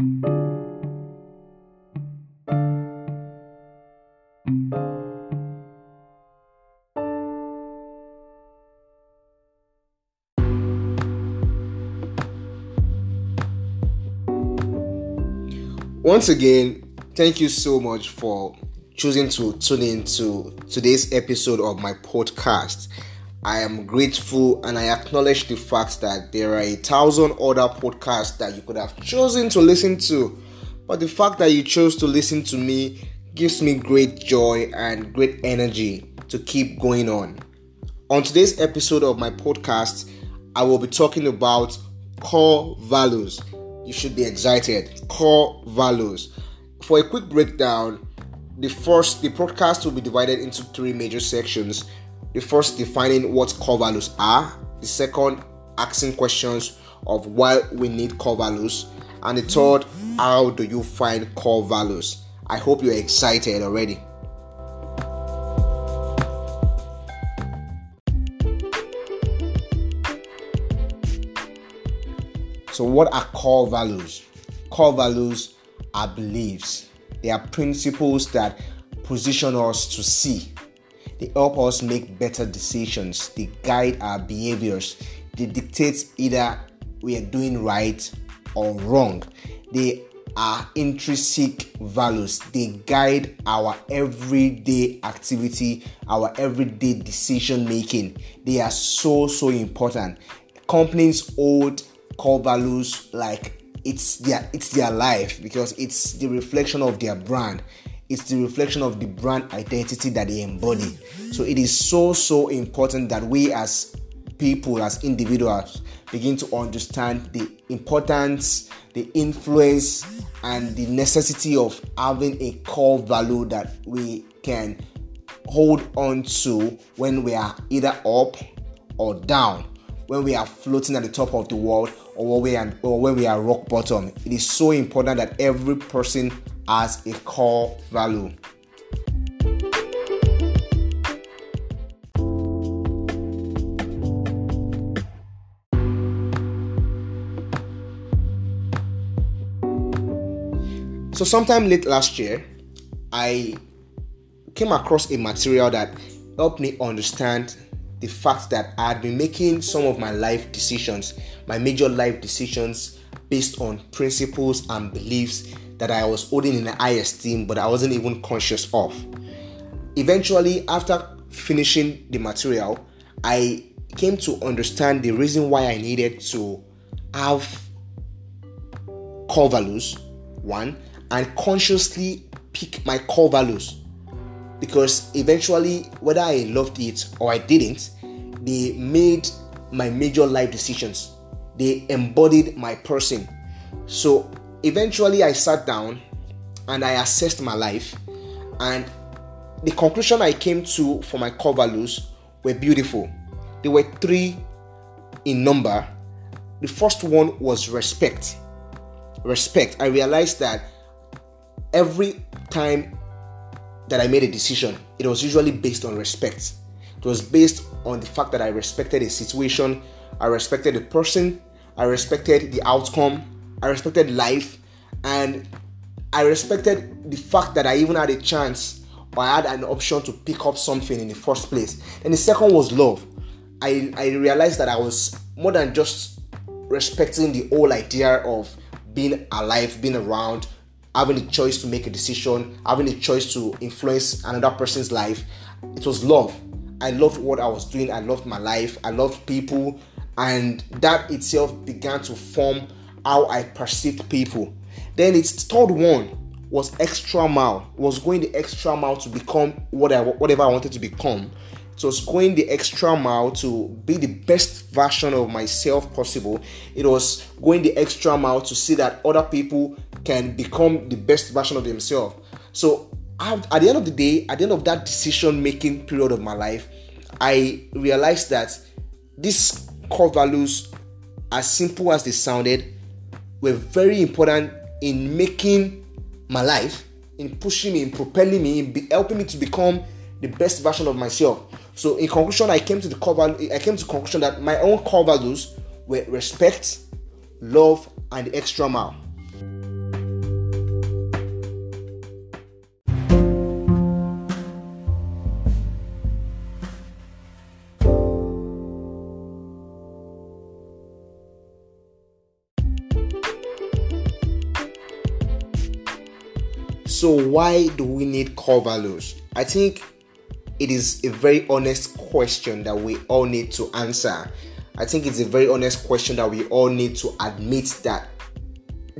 Once again, thank you so much for choosing to tune in to today's episode of my podcast. I am grateful and I acknowledge the fact that there are a thousand other podcasts that you could have chosen to listen to. But the fact that you chose to listen to me gives me great joy and great energy to keep going on. On today's episode of my podcast, I will be talking about core values you should be excited. Core values. For a quick breakdown, the first the podcast will be divided into three major sections. The first defining what core values are, the second asking questions of why we need core values, and the third how do you find core values. I hope you're excited already. So, what are core values? Core values are beliefs, they are principles that position us to see. They help us make better decisions, they guide our behaviors, they dictate either we are doing right or wrong. They are intrinsic values. They guide our everyday activity, our everyday decision making. They are so, so important. Companies hold core values like it's their it's their life because it's the reflection of their brand it's the reflection of the brand identity that they embody so it is so so important that we as people as individuals begin to understand the importance the influence and the necessity of having a core value that we can hold on to when we are either up or down when we are floating at the top of the world or when we are, or when we are rock bottom. It is so important that every person has a core value. So, sometime late last year, I came across a material that helped me understand the fact that I had been making some of my life decisions, my major life decisions, based on principles and beliefs that I was holding in high esteem, but I wasn't even conscious of. Eventually, after finishing the material, I came to understand the reason why I needed to have core values, one, and consciously pick my core values because eventually, whether I loved it or I didn't, they made my major life decisions. They embodied my person. So eventually, I sat down and I assessed my life, and the conclusion I came to for my core values were beautiful. There were three in number. The first one was respect. Respect. I realized that every time that I made a decision, it was usually based on respect. It was based on the fact that I respected a situation, I respected the person, I respected the outcome, I respected life, and I respected the fact that I even had a chance or I had an option to pick up something in the first place. And the second was love. I, I realized that I was more than just respecting the whole idea of being alive, being around, having the choice to make a decision, having the choice to influence another person's life. It was love. I loved what I was doing. I loved my life. I loved people. And that itself began to form how I perceived people. Then its third one was extra mile. was going the extra mile to become whatever whatever I wanted to become. So it was going the extra mile to be the best version of myself possible. It was going the extra mile to see that other people can become the best version of themselves. So at the end of the day, at the end of that decision making period of my life, I realized that these core values, as simple as they sounded, were very important in making my life, in pushing me, in propelling me, in helping me to become the best version of myself. So, in conclusion, I came to the core I came to conclusion that my own core values were respect, love, and the extra mile. So, why do we need core values? I think it is a very honest question that we all need to answer. I think it's a very honest question that we all need to admit that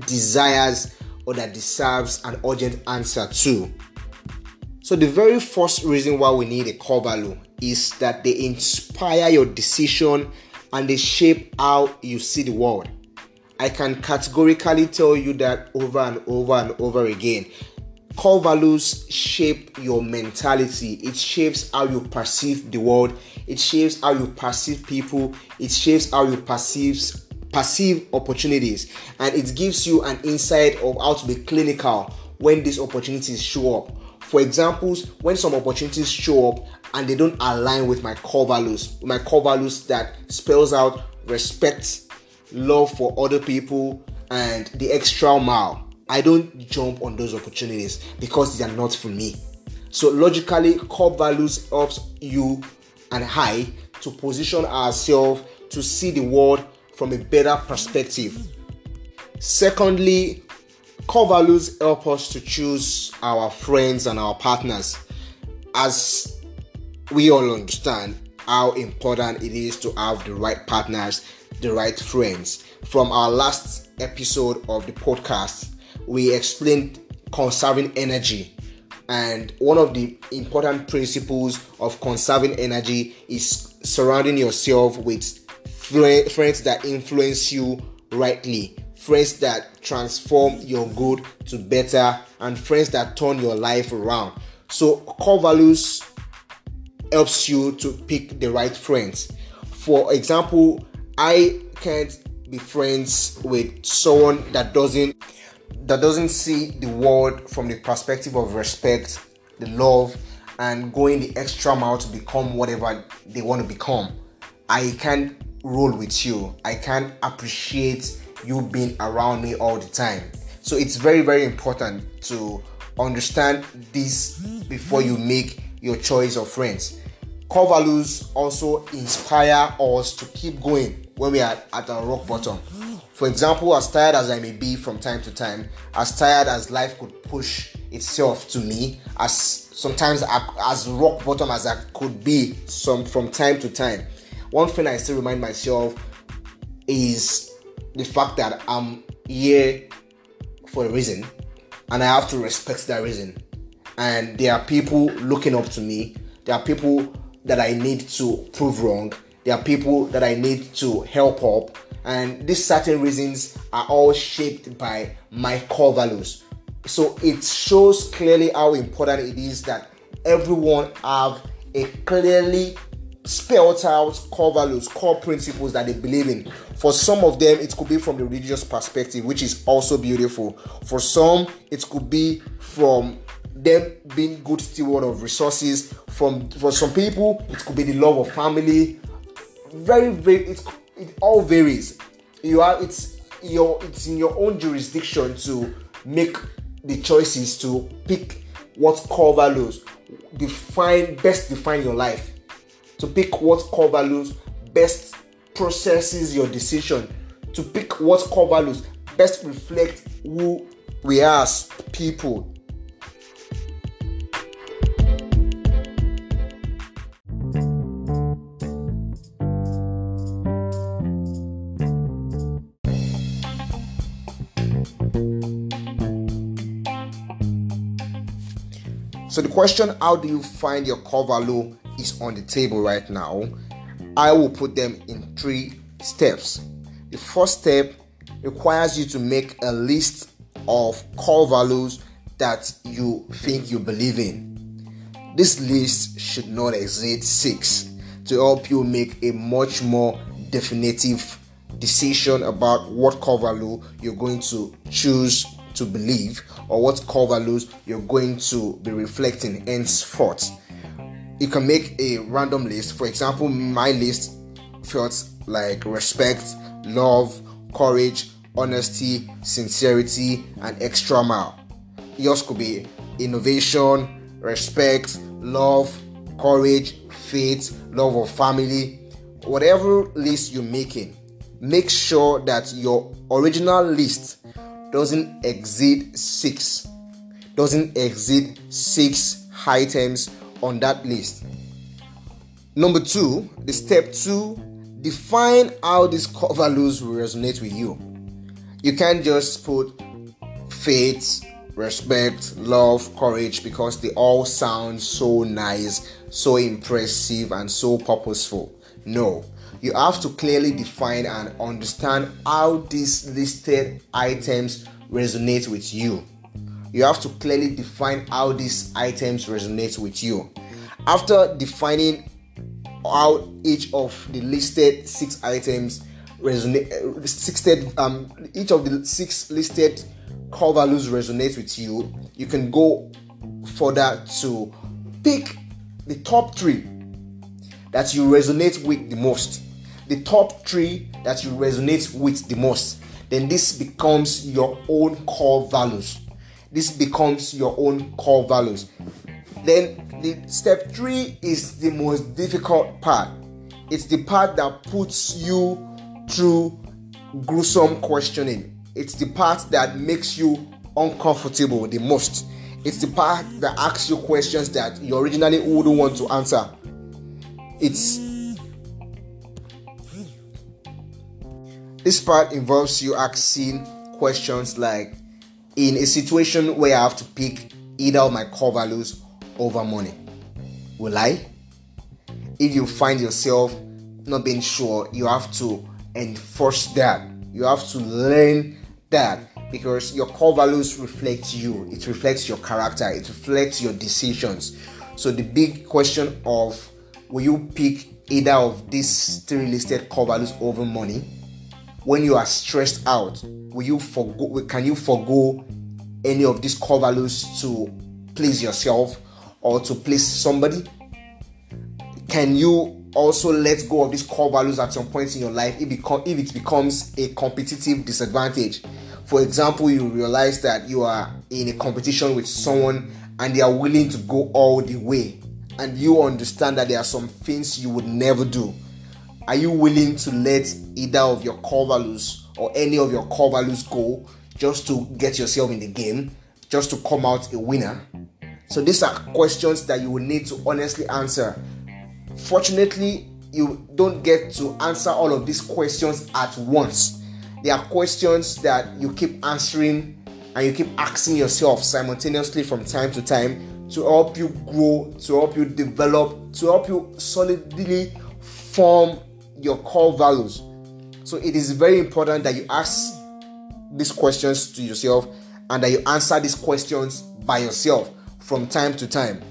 desires or that deserves an urgent answer to. So, the very first reason why we need a core value is that they inspire your decision and they shape how you see the world. I can categorically tell you that over and over and over again. Core values shape your mentality, it shapes how you perceive the world, it shapes how you perceive people, it shapes how you perceive perceive opportunities, and it gives you an insight of how to be clinical when these opportunities show up. For examples, when some opportunities show up and they don't align with my core values, my core values that spells out respect, love for other people, and the extra mile. I don't jump on those opportunities because they are not for me. So logically, core values helps you and I to position ourselves to see the world from a better perspective. Secondly, core values help us to choose our friends and our partners. As we all understand how important it is to have the right partners, the right friends. From our last episode of the podcast, we explained conserving energy. And one of the important principles of conserving energy is surrounding yourself with friends that influence you rightly, friends that transform your good to better, and friends that turn your life around. So, core values helps you to pick the right friends. For example, I can't be friends with someone that doesn't that doesn't see the world from the perspective of respect, the love, and going the extra mile to become whatever they want to become. I can't roll with you. I can't appreciate you being around me all the time. So it's very, very important to understand this before you make your choice of friends. Core values also inspire us to keep going when we are at our rock bottom. For example, as tired as I may be from time to time, as tired as life could push itself to me, as sometimes as rock bottom as I could be some from time to time, one thing I still remind myself is the fact that I'm here for a reason and I have to respect that reason. And there are people looking up to me. There are people that I need to prove wrong. There are people that I need to help up. And these certain reasons are all shaped by my core values. So it shows clearly how important it is that everyone have a clearly spelled out core values, core principles that they believe in. For some of them, it could be from the religious perspective, which is also beautiful. For some, it could be from them being good steward of resources. From for some people, it could be the love of family. Very, very, it, it all varies. You are it's your it's in your own jurisdiction to make the choices to pick what core values define best define your life to pick what core values best processes your decision, to pick what core values best reflect who we are as people. So the question, how do you find your cover value is on the table right now, I will put them in three steps. The first step requires you to make a list of core values that you think you believe in. This list should not exceed six to help you make a much more definitive decision about what core value you're going to choose to believe or what core values you're going to be reflecting henceforth you can make a random list. For example, my list felt like respect, love, courage, honesty, sincerity, and extra mile. Yours could be innovation, respect, love, courage, faith, love of family. Whatever list you're making, make sure that your original list doesn't exceed six doesn't exceed six items on that list. Number two, the step two, define how these core values will resonate with you. You can't just put faith, respect, love, courage because they all sound so nice, so impressive, and so purposeful. No, you have to clearly define and understand how these listed items resonate with you. You have to clearly define how these items resonate with you. After defining how each of the listed six items resonate, um, each of the six listed core values resonate with you, you can go further to pick the top three that you resonate with the most the top three that you resonate with the most, then this becomes your own core values. This becomes your own core values. Then the step three is the most difficult part. It's the part that puts you through gruesome questioning. It's the part that makes you uncomfortable the most. It's the part that asks you questions that you originally wouldn't want to answer. It's This part involves you asking questions like in a situation where I have to pick either of my core values over money, will I? If you find yourself not being sure, you have to enforce that. You have to learn that because your core values reflect you, it reflects your character, it reflects your decisions. So, the big question of will you pick either of these three listed core values over money? When you are stressed out will you forgo can you forgo any of these core values to please yourself or to please somebody? Can you also let go of these core values at some point in your life if, if it becomes a competitive disadvantage? For example you realize that you are in a competition with someone and they are willing to go all the way and you understand that there are some things you would never do are you willing to let either of your core values or any of your core values go just to get yourself in the game, just to come out a winner? So these are questions that you will need to honestly answer. Fortunately, you don't get to answer all of these questions at once. There are questions that you keep answering and you keep asking yourself simultaneously from time to time to help you grow, to help you develop, to help you solidly form your core values. So it is very important that you ask these questions to yourself and that you answer these questions by yourself from time to time.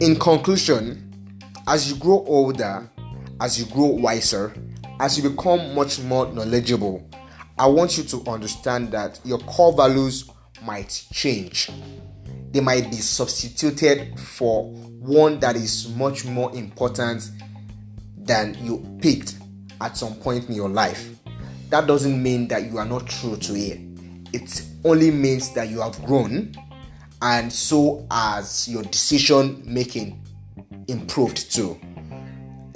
In conclusion, as you grow older, as you grow wiser, as you become much more knowledgeable, I want you to understand that your core values might change. They might be substituted for one that is much more important than you picked at some point in your life. That doesn't mean that you are not true to it. It only means that you have grown and so as your decision making improved too.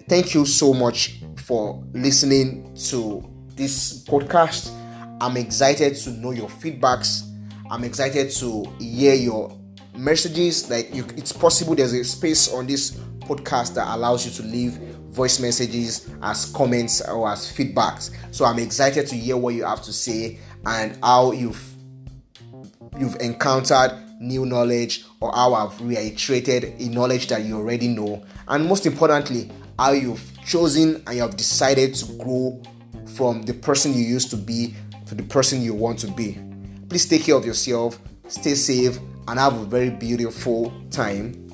Thank you so much for listening to this podcast. I'm excited to know your feedbacks. I'm excited to hear your messages. Like you, it's possible there's a space on this podcast that allows you to leave voice messages as comments or as feedbacks. So I'm excited to hear what you have to say and how you've you've encountered new knowledge or how I've reiterated a knowledge that you already know. And most importantly, how you've chosen and you have decided to grow from the person you used to be to the person you want to be. Please take care of yourself, stay safe, and have a very beautiful time